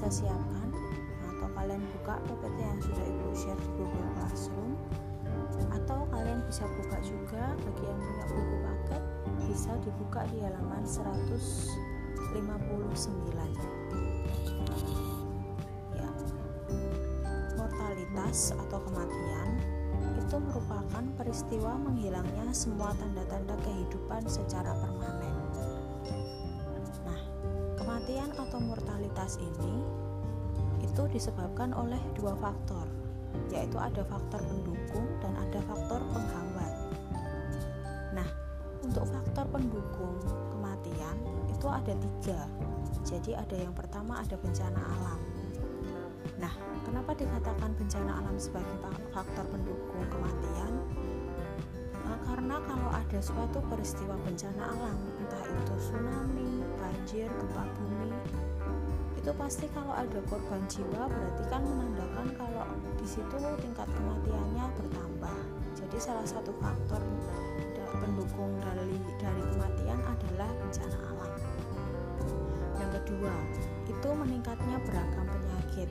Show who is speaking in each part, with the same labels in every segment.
Speaker 1: bisa siapkan. Atau kalian buka PPT yang sudah ibu share di Google Classroom. Atau kalian bisa buka juga bagi yang punya buku paket bisa dibuka di halaman 159 ya. Mortalitas atau kematian itu merupakan peristiwa menghilangnya semua tanda-tanda kehidupan secara permanen kematian atau mortalitas ini itu disebabkan oleh dua faktor yaitu ada faktor pendukung dan ada faktor penghambat. Nah, untuk faktor pendukung kematian itu ada tiga. Jadi ada yang pertama ada bencana alam. Nah, kenapa dikatakan bencana alam sebagai faktor pendukung kematian? Nah, karena kalau ada suatu peristiwa bencana alam, entah itu tsunami, banjir, gempa bumi, itu pasti kalau ada korban jiwa berarti kan menandakan kalau di situ tingkat kematiannya bertambah. Jadi salah satu faktor pendukung dari dari kematian adalah bencana alam. Yang kedua, itu meningkatnya beragam penyakit.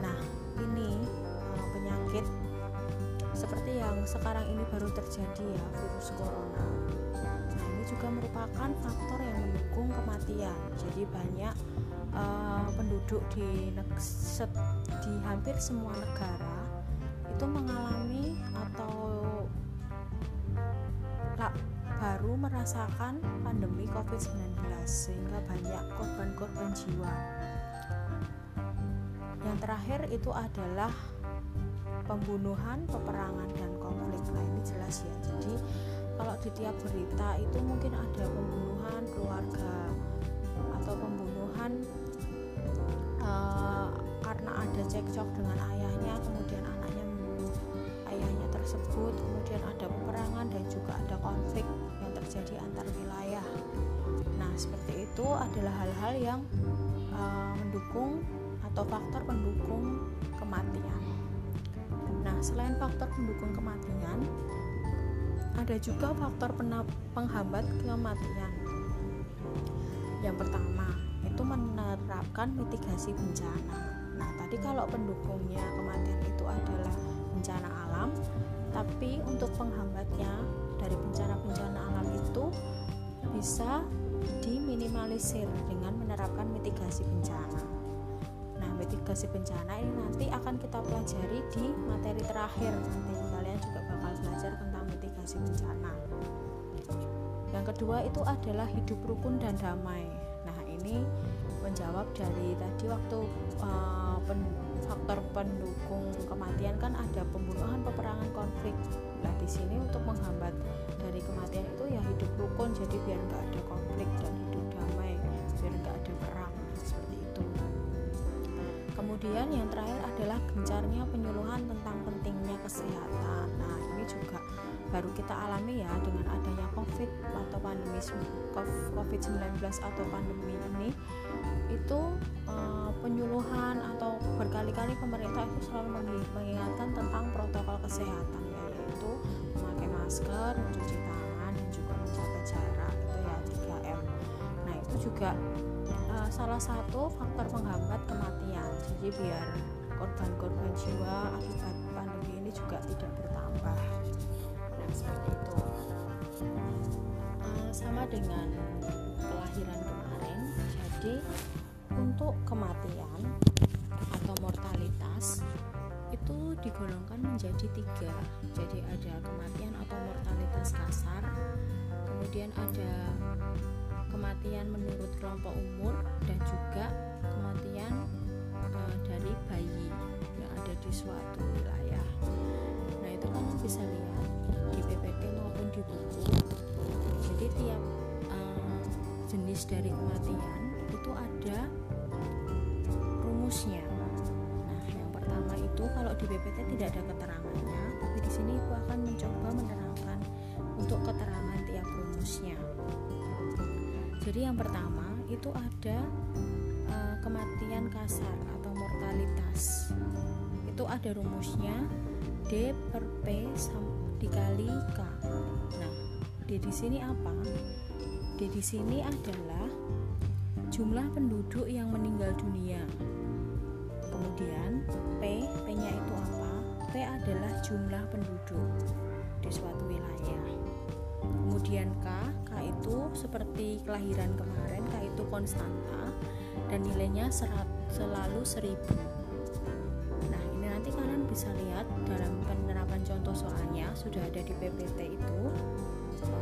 Speaker 1: Nah, ini eh, penyakit seperti yang sekarang ini baru terjadi ya, virus corona. Nah, ini juga merupakan faktor yang mendukung kematian. Jadi banyak uh, penduduk di set, di hampir semua negara itu mengalami atau baru merasakan pandemi COVID-19 sehingga banyak korban-korban jiwa. Yang terakhir itu adalah pembunuhan, peperangan dan konflik. Nah, ini jelas ya. Jadi kalau di tiap berita itu mungkin ada pembunuhan keluarga atau pembunuhan uh, karena ada cekcok dengan ayahnya kemudian anaknya ayahnya tersebut kemudian ada peperangan dan juga ada konflik yang terjadi antar wilayah. Nah seperti itu adalah hal-hal yang uh, mendukung atau faktor pendukung kematian. Nah selain faktor pendukung kematian ada juga faktor penghambat kematian yang pertama itu menerapkan mitigasi bencana. Nah, tadi kalau pendukungnya kematian itu adalah bencana alam, tapi untuk penghambatnya dari bencana-bencana alam itu bisa diminimalisir dengan menerapkan mitigasi bencana. Nah, mitigasi bencana ini nanti akan kita pelajari di materi terakhir. Nanti mitigasi bencana. Yang kedua itu adalah hidup rukun dan damai ini menjawab dari tadi waktu uh, pen, faktor pendukung kematian kan ada pembunuhan, peperangan, konflik. Nah di sini untuk menghambat dari kematian itu ya hidup rukun jadi biar nggak ada konflik dan hidup damai biar nggak ada perang seperti itu. Kemudian yang terakhir adalah gencarnya penyuluhan tentang pentingnya kesehatan. Nah baru kita alami ya dengan adanya COVID atau pandemi COVID-19 atau pandemi ini itu uh, penyuluhan atau berkali-kali pemerintah itu selalu mengingatkan tentang protokol kesehatan ya, yaitu memakai masker, mencuci tangan dan juga menjaga jarak itu ya 3M. Nah, itu juga uh, salah satu faktor penghambat kematian. Jadi biar korban-korban jiwa akibat pandemi ini juga tidak bertambah seperti itu. Uh, sama dengan kelahiran kemarin jadi untuk kematian atau mortalitas itu digolongkan menjadi tiga. Jadi ada kematian atau mortalitas kasar kemudian ada kematian menurut kelompok umur dan juga kematian uh, dari bayi yang ada di suatu wilayah. Nah itu kalian bisa lihat jenis dari kematian itu ada rumusnya nah yang pertama itu kalau di PPT tidak ada keterangannya tapi di sini ibu akan mencoba menerangkan untuk keterangan tiap rumusnya jadi yang pertama itu ada uh, kematian kasar atau mortalitas itu ada rumusnya D per P dikali K. Nah, D di sini apa? D di sini adalah jumlah penduduk yang meninggal dunia. Kemudian P P-nya itu apa? P adalah jumlah penduduk di suatu wilayah. Kemudian K K itu seperti kelahiran kemarin K itu konstanta dan nilainya serat, selalu seribu. Nah ini nanti kalian bisa lihat dalam penerapan contoh soalnya sudah ada di PPT itu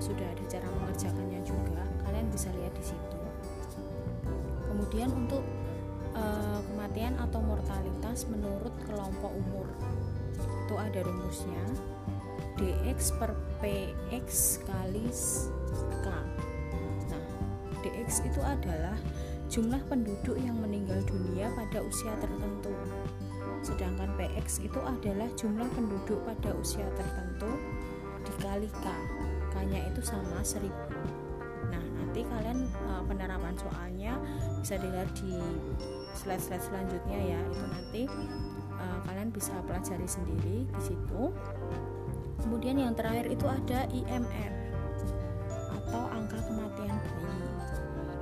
Speaker 1: sudah ada cara mengerjakannya juga kalian bisa lihat di situ. Kemudian untuk uh, kematian atau mortalitas menurut kelompok umur itu ada rumusnya. Dx per px kali k. Nah dx itu adalah jumlah penduduk yang meninggal dunia pada usia tertentu. Sedangkan px itu adalah jumlah penduduk pada usia tertentu dikali k k nya itu sama 1000 nah nanti kalian uh, penerapan soalnya bisa dilihat di slide-slide selanjutnya ya. Itu nanti uh, kalian bisa pelajari sendiri di situ. Kemudian yang terakhir itu ada IMR atau angka kematian bayi.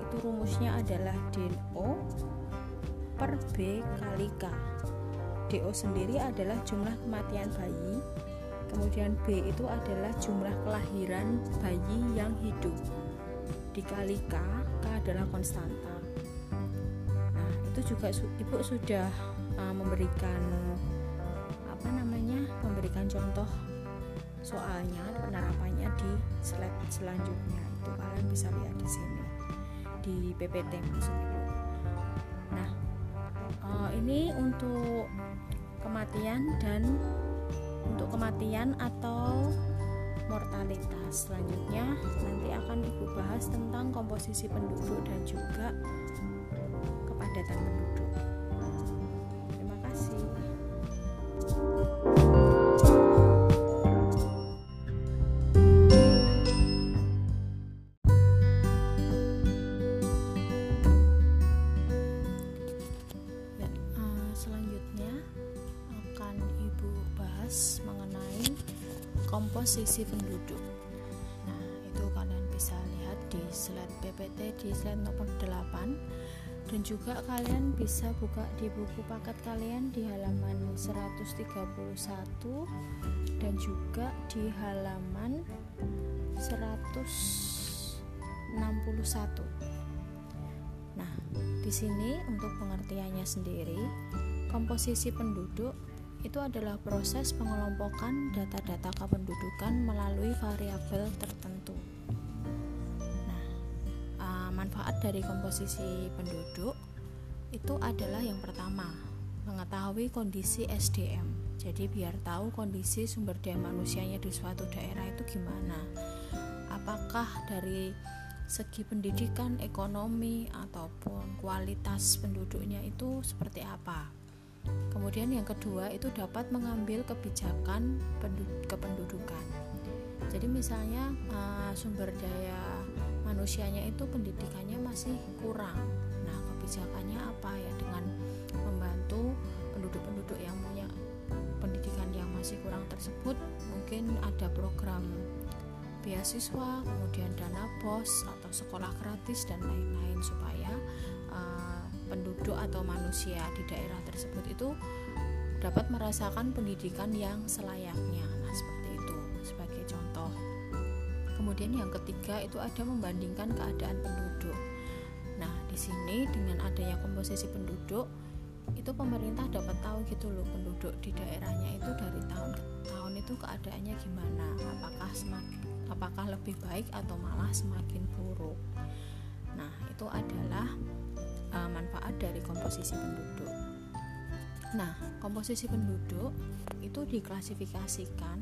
Speaker 1: Itu rumusnya adalah DO per B kali K. DO sendiri adalah jumlah kematian bayi kemudian B itu adalah jumlah kelahiran bayi yang hidup. Dikali K K adalah konstanta nah itu juga ibu sudah uh, memberikan apa namanya memberikan contoh soalnya penerapannya di slide selanjutnya. Itu kalian bisa lihat di sini di PPT maksudnya nah uh, ini untuk kematian dan untuk kematian atau mortalitas selanjutnya nanti akan ibu bahas tentang komposisi penduduk dan juga kepadatan penduduk komposisi penduduk. Nah, itu kalian bisa lihat di slide PPT di slide nomor 8 dan juga kalian bisa buka di buku paket kalian di halaman 131 dan juga di halaman 161. Nah, di sini untuk pengertiannya sendiri, komposisi penduduk itu adalah proses pengelompokan data-data kependudukan melalui variabel tertentu. Nah, uh, manfaat dari komposisi penduduk itu adalah yang pertama, mengetahui kondisi SDM. Jadi biar tahu kondisi sumber daya manusianya di suatu daerah itu gimana. Apakah dari segi pendidikan, ekonomi ataupun kualitas penduduknya itu seperti apa? Kemudian yang kedua itu dapat mengambil kebijakan kependudukan. Jadi misalnya uh, sumber daya manusianya itu pendidikannya masih kurang. Nah, kebijakannya apa ya dengan membantu penduduk-penduduk yang punya pendidikan yang masih kurang tersebut mungkin ada program beasiswa, kemudian dana BOS atau sekolah gratis dan lain-lain supaya penduduk atau manusia di daerah tersebut itu dapat merasakan pendidikan yang selayaknya. Nah, seperti itu sebagai contoh. Kemudian yang ketiga itu ada membandingkan keadaan penduduk. Nah, di sini dengan adanya komposisi penduduk itu pemerintah dapat tahu gitu loh penduduk di daerahnya itu dari tahun ke tahun itu keadaannya gimana apakah semakin apakah lebih baik atau malah semakin buruk nah itu adalah uh, manfaat dari komposisi penduduk. Nah, komposisi penduduk itu diklasifikasikan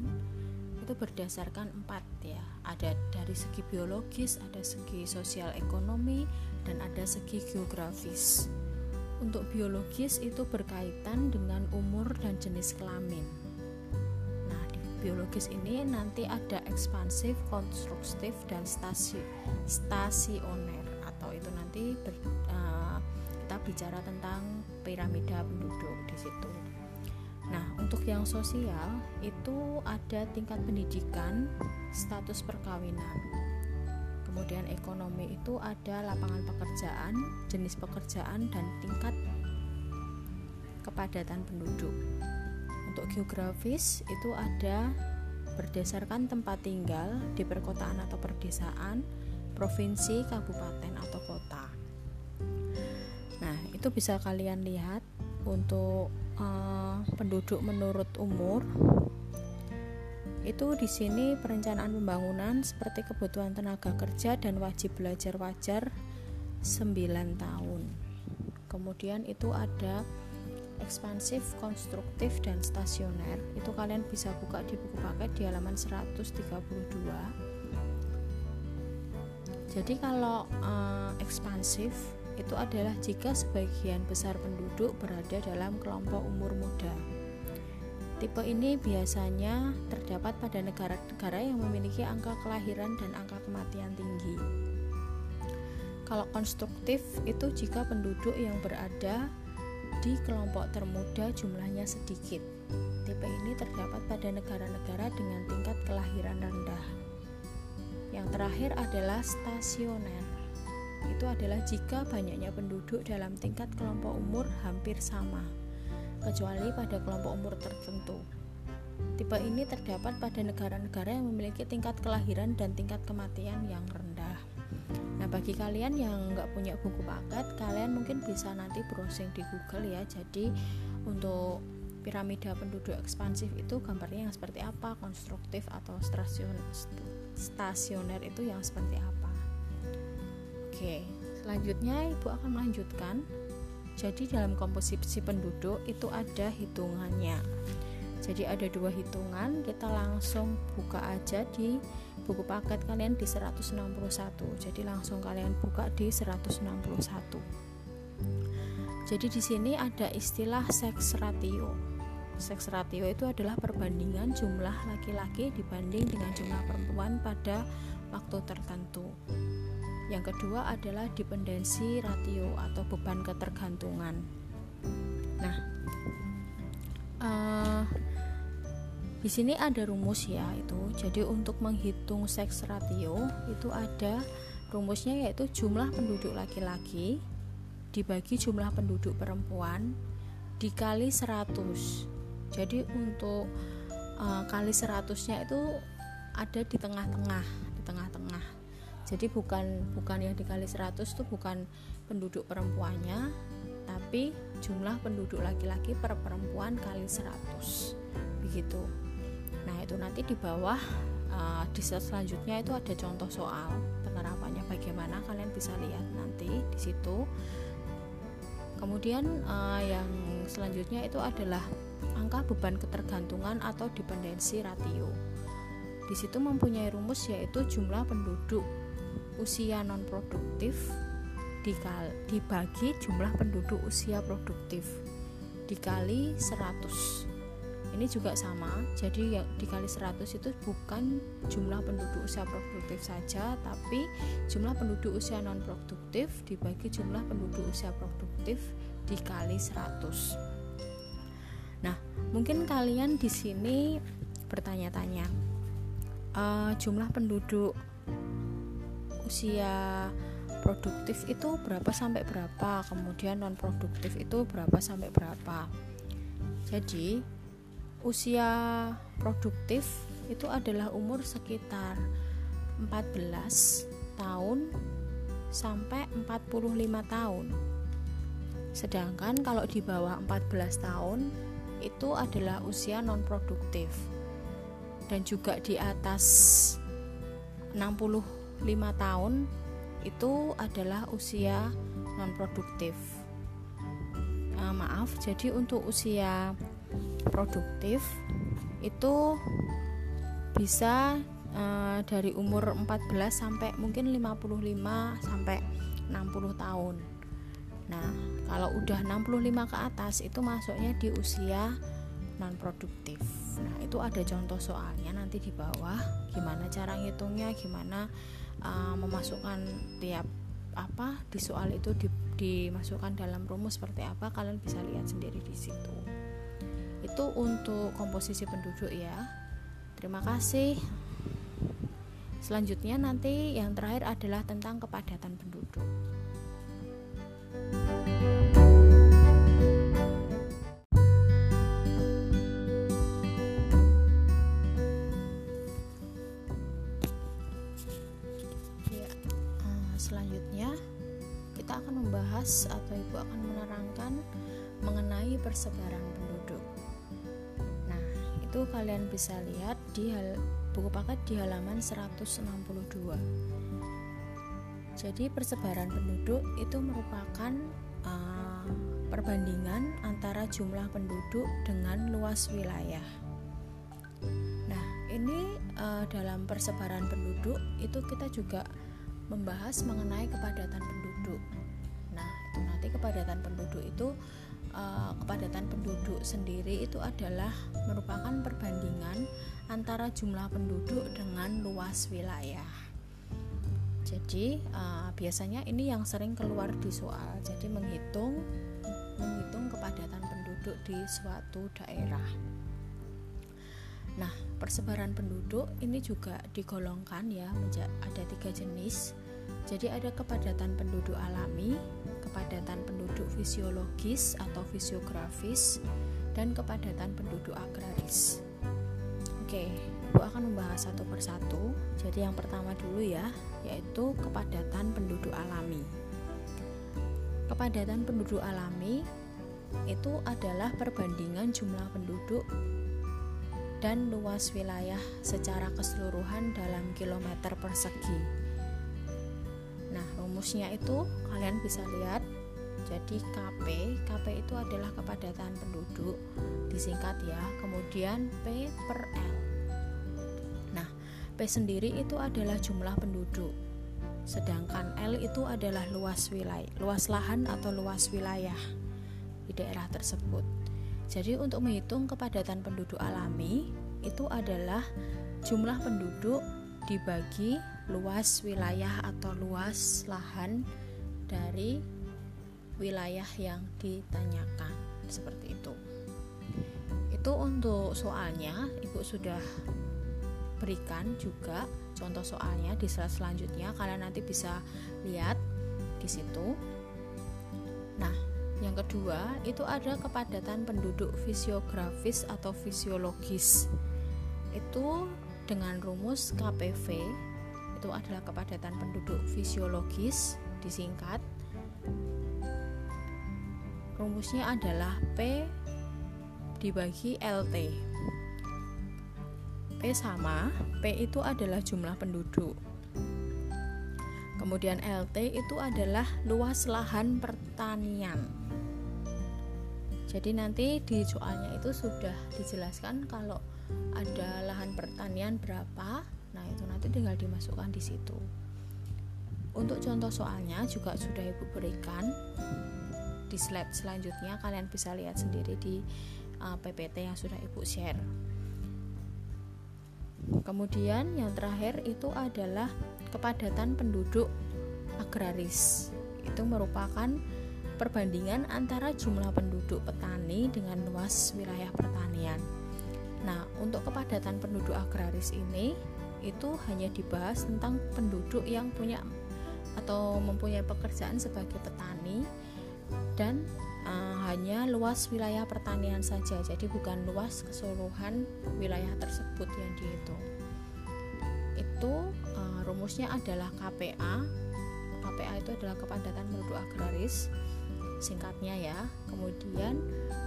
Speaker 1: itu berdasarkan empat ya. Ada dari segi biologis, ada segi sosial ekonomi, dan ada segi geografis. Untuk biologis itu berkaitan dengan umur dan jenis kelamin. Nah, di biologis ini nanti ada ekspansif, konstruktif, dan stasi stasioner bicara tentang piramida penduduk di situ. Nah, untuk yang sosial itu ada tingkat pendidikan, status perkawinan. Kemudian ekonomi itu ada lapangan pekerjaan, jenis pekerjaan dan tingkat kepadatan penduduk. Untuk geografis itu ada berdasarkan tempat tinggal di perkotaan atau perdesaan, provinsi, kabupaten atau kota. Itu bisa kalian lihat untuk uh, penduduk menurut umur. Itu di sini perencanaan pembangunan seperti kebutuhan tenaga kerja dan wajib belajar wajar 9 tahun. Kemudian itu ada ekspansif, konstruktif, dan stasioner itu kalian bisa buka di buku paket di halaman 132 jadi kalau uh, ekspansif itu adalah jika sebagian besar penduduk berada dalam kelompok umur muda Tipe ini biasanya terdapat pada negara-negara yang memiliki angka kelahiran dan angka kematian tinggi. Kalau konstruktif itu jika penduduk yang berada di kelompok termuda jumlahnya sedikit. Tipe ini terdapat pada negara-negara dengan tingkat kelahiran rendah. Yang terakhir adalah stasioner. Itu adalah jika banyaknya penduduk dalam tingkat kelompok umur hampir sama, kecuali pada kelompok umur tertentu. Tipe ini terdapat pada negara-negara yang memiliki tingkat kelahiran dan tingkat kematian yang rendah. Nah, bagi kalian yang nggak punya buku paket, kalian mungkin bisa nanti browsing di Google ya. Jadi untuk piramida penduduk ekspansif itu gambarnya yang seperti apa, konstruktif atau stasioner itu yang seperti apa. Oke, selanjutnya Ibu akan melanjutkan. Jadi dalam komposisi penduduk itu ada hitungannya. Jadi ada dua hitungan, kita langsung buka aja di buku paket kalian di 161 jadi langsung kalian buka di 161 jadi di sini ada istilah seks ratio seks ratio itu adalah perbandingan jumlah laki-laki dibanding dengan jumlah perempuan pada waktu tertentu yang kedua adalah dependensi ratio atau beban ketergantungan nah uh, di sini ada rumus ya itu. Jadi untuk menghitung seks ratio itu ada rumusnya yaitu jumlah penduduk laki-laki dibagi jumlah penduduk perempuan dikali 100. Jadi untuk uh, kali 100-nya itu ada di tengah-tengah, di tengah-tengah. Jadi bukan bukan yang dikali 100 itu bukan penduduk perempuannya, tapi jumlah penduduk laki-laki per perempuan kali 100. Begitu. Nah, itu nanti di bawah uh, di selanjutnya itu ada contoh soal penerapannya bagaimana kalian bisa lihat nanti di situ. Kemudian uh, yang selanjutnya itu adalah angka beban ketergantungan atau dependensi ratio. Di situ mempunyai rumus yaitu jumlah penduduk usia non produktif dibagi jumlah penduduk usia produktif. Dikali 100 ini juga sama jadi yang dikali 100 itu bukan jumlah penduduk usia produktif saja tapi jumlah penduduk usia non produktif dibagi jumlah penduduk usia produktif dikali 100 nah mungkin kalian di sini bertanya-tanya uh, jumlah penduduk usia produktif itu berapa sampai berapa kemudian non produktif itu berapa sampai berapa jadi usia produktif itu adalah umur sekitar 14 tahun sampai 45 tahun. Sedangkan kalau di bawah 14 tahun itu adalah usia non produktif. Dan juga di atas 65 tahun itu adalah usia non produktif. Uh, maaf, jadi untuk usia produktif itu bisa uh, dari umur 14 sampai mungkin 55 sampai 60 tahun. Nah, kalau udah 65 ke atas itu masuknya di usia non produktif. Nah, itu ada contoh soalnya nanti di bawah gimana cara ngitungnya, gimana uh, memasukkan tiap apa di soal itu di, dimasukkan dalam rumus seperti apa kalian bisa lihat sendiri di situ. Itu untuk komposisi penduduk ya. Terima kasih. Selanjutnya nanti yang terakhir adalah tentang kepadatan penduduk membahas atau Ibu akan menerangkan mengenai persebaran penduduk. Nah, itu kalian bisa lihat di hal, buku paket di halaman 162. Jadi persebaran penduduk itu merupakan uh, perbandingan antara jumlah penduduk dengan luas wilayah. Nah, ini uh, dalam persebaran penduduk itu kita juga membahas mengenai kepadatan penduduk. Nanti kepadatan penduduk itu uh, kepadatan penduduk sendiri itu adalah merupakan perbandingan antara jumlah penduduk dengan luas wilayah. Jadi uh, biasanya ini yang sering keluar di soal. Jadi menghitung menghitung kepadatan penduduk di suatu daerah. Nah, persebaran penduduk ini juga digolongkan ya, ada tiga jenis. Jadi ada kepadatan penduduk alami, kepadatan penduduk fisiologis atau fisiografis, dan kepadatan penduduk agraris. Oke, Ibu akan membahas satu persatu. Jadi yang pertama dulu ya, yaitu kepadatan penduduk alami. Kepadatan penduduk alami itu adalah perbandingan jumlah penduduk dan luas wilayah secara keseluruhan dalam kilometer persegi. Nah, rumusnya itu kalian bisa lihat. Jadi KP, KP itu adalah kepadatan penduduk disingkat ya. Kemudian P per L. Nah, P sendiri itu adalah jumlah penduduk. Sedangkan L itu adalah luas wilayah, luas lahan atau luas wilayah di daerah tersebut. Jadi untuk menghitung kepadatan penduduk alami itu adalah jumlah penduduk dibagi luas wilayah atau luas lahan dari wilayah yang ditanyakan seperti itu. Itu untuk soalnya Ibu sudah berikan juga contoh soalnya di slide selanjutnya kalian nanti bisa lihat di situ. Nah, yang kedua, itu ada kepadatan penduduk fisiografis atau fisiologis. Itu dengan rumus KPV itu adalah kepadatan penduduk fisiologis disingkat. Rumusnya adalah P dibagi LT. P sama, P itu adalah jumlah penduduk. Kemudian LT itu adalah luas lahan pertanian. Jadi nanti di soalnya itu sudah dijelaskan kalau ada lahan pertanian berapa. Nah, itu nanti tinggal dimasukkan di situ. Untuk contoh soalnya juga sudah Ibu berikan di slide selanjutnya kalian bisa lihat sendiri di uh, PPT yang sudah Ibu share. Kemudian yang terakhir itu adalah kepadatan penduduk agraris. Itu merupakan perbandingan antara jumlah penduduk petani dengan luas wilayah pertanian. Nah, untuk kepadatan penduduk agraris ini itu hanya dibahas tentang penduduk yang punya atau mempunyai pekerjaan sebagai petani dan uh, hanya luas wilayah pertanian saja. Jadi bukan luas keseluruhan wilayah tersebut yang dihitung. Itu uh, rumusnya adalah KPA. KPA itu adalah kepadatan penduduk agraris singkatnya ya kemudian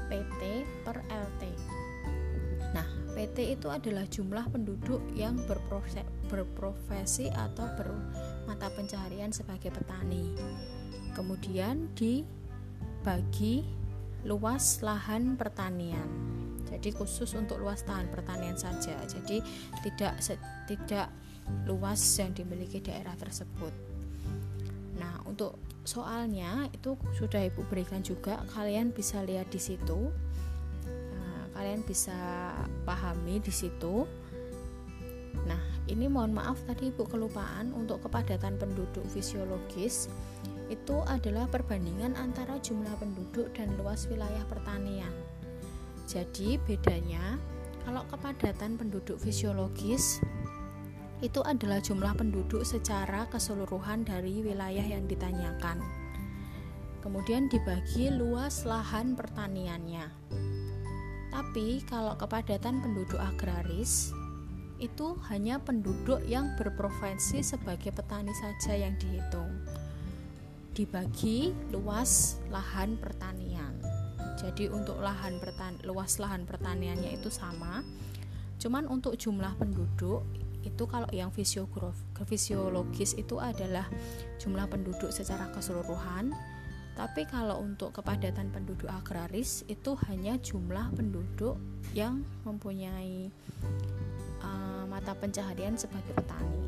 Speaker 1: PT per LT nah PT itu adalah jumlah penduduk yang berprofesi, berprofesi atau bermata pencaharian sebagai petani kemudian dibagi luas lahan pertanian. Jadi khusus untuk luas lahan pertanian saja. Jadi tidak tidak luas yang dimiliki daerah tersebut. Nah untuk soalnya itu sudah ibu berikan juga kalian bisa lihat di situ. Nah, kalian bisa pahami di situ. Nah ini mohon maaf tadi ibu kelupaan untuk kepadatan penduduk fisiologis itu adalah perbandingan antara jumlah penduduk dan luas wilayah pertanian jadi bedanya kalau kepadatan penduduk fisiologis itu adalah jumlah penduduk secara keseluruhan dari wilayah yang ditanyakan. Kemudian dibagi luas lahan pertaniannya. Tapi kalau kepadatan penduduk agraris itu hanya penduduk yang berprofesi sebagai petani saja yang dihitung dibagi luas lahan pertanian jadi untuk lahan pertan luas lahan pertaniannya itu sama cuman untuk jumlah penduduk itu kalau yang fisiologis itu adalah jumlah penduduk secara keseluruhan tapi kalau untuk kepadatan penduduk agraris itu hanya jumlah penduduk yang mempunyai uh, mata pencaharian sebagai petani.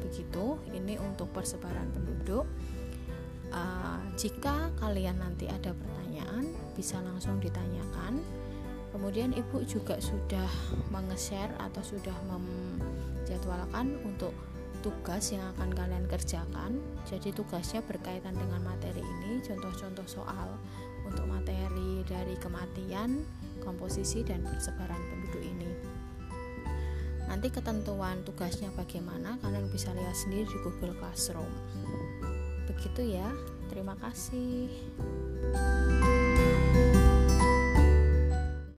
Speaker 1: Begitu, ini untuk persebaran penduduk. Uh, jika kalian nanti ada pertanyaan, bisa langsung ditanyakan. Kemudian ibu juga sudah menge-share atau sudah menjadwalkan untuk tugas yang akan kalian kerjakan. Jadi tugasnya berkaitan dengan materi ini, contoh-contoh soal untuk materi dari kematian, komposisi dan persebaran penduduk ini. Nanti ketentuan tugasnya bagaimana kalian bisa lihat sendiri di Google Classroom gitu ya. Terima kasih.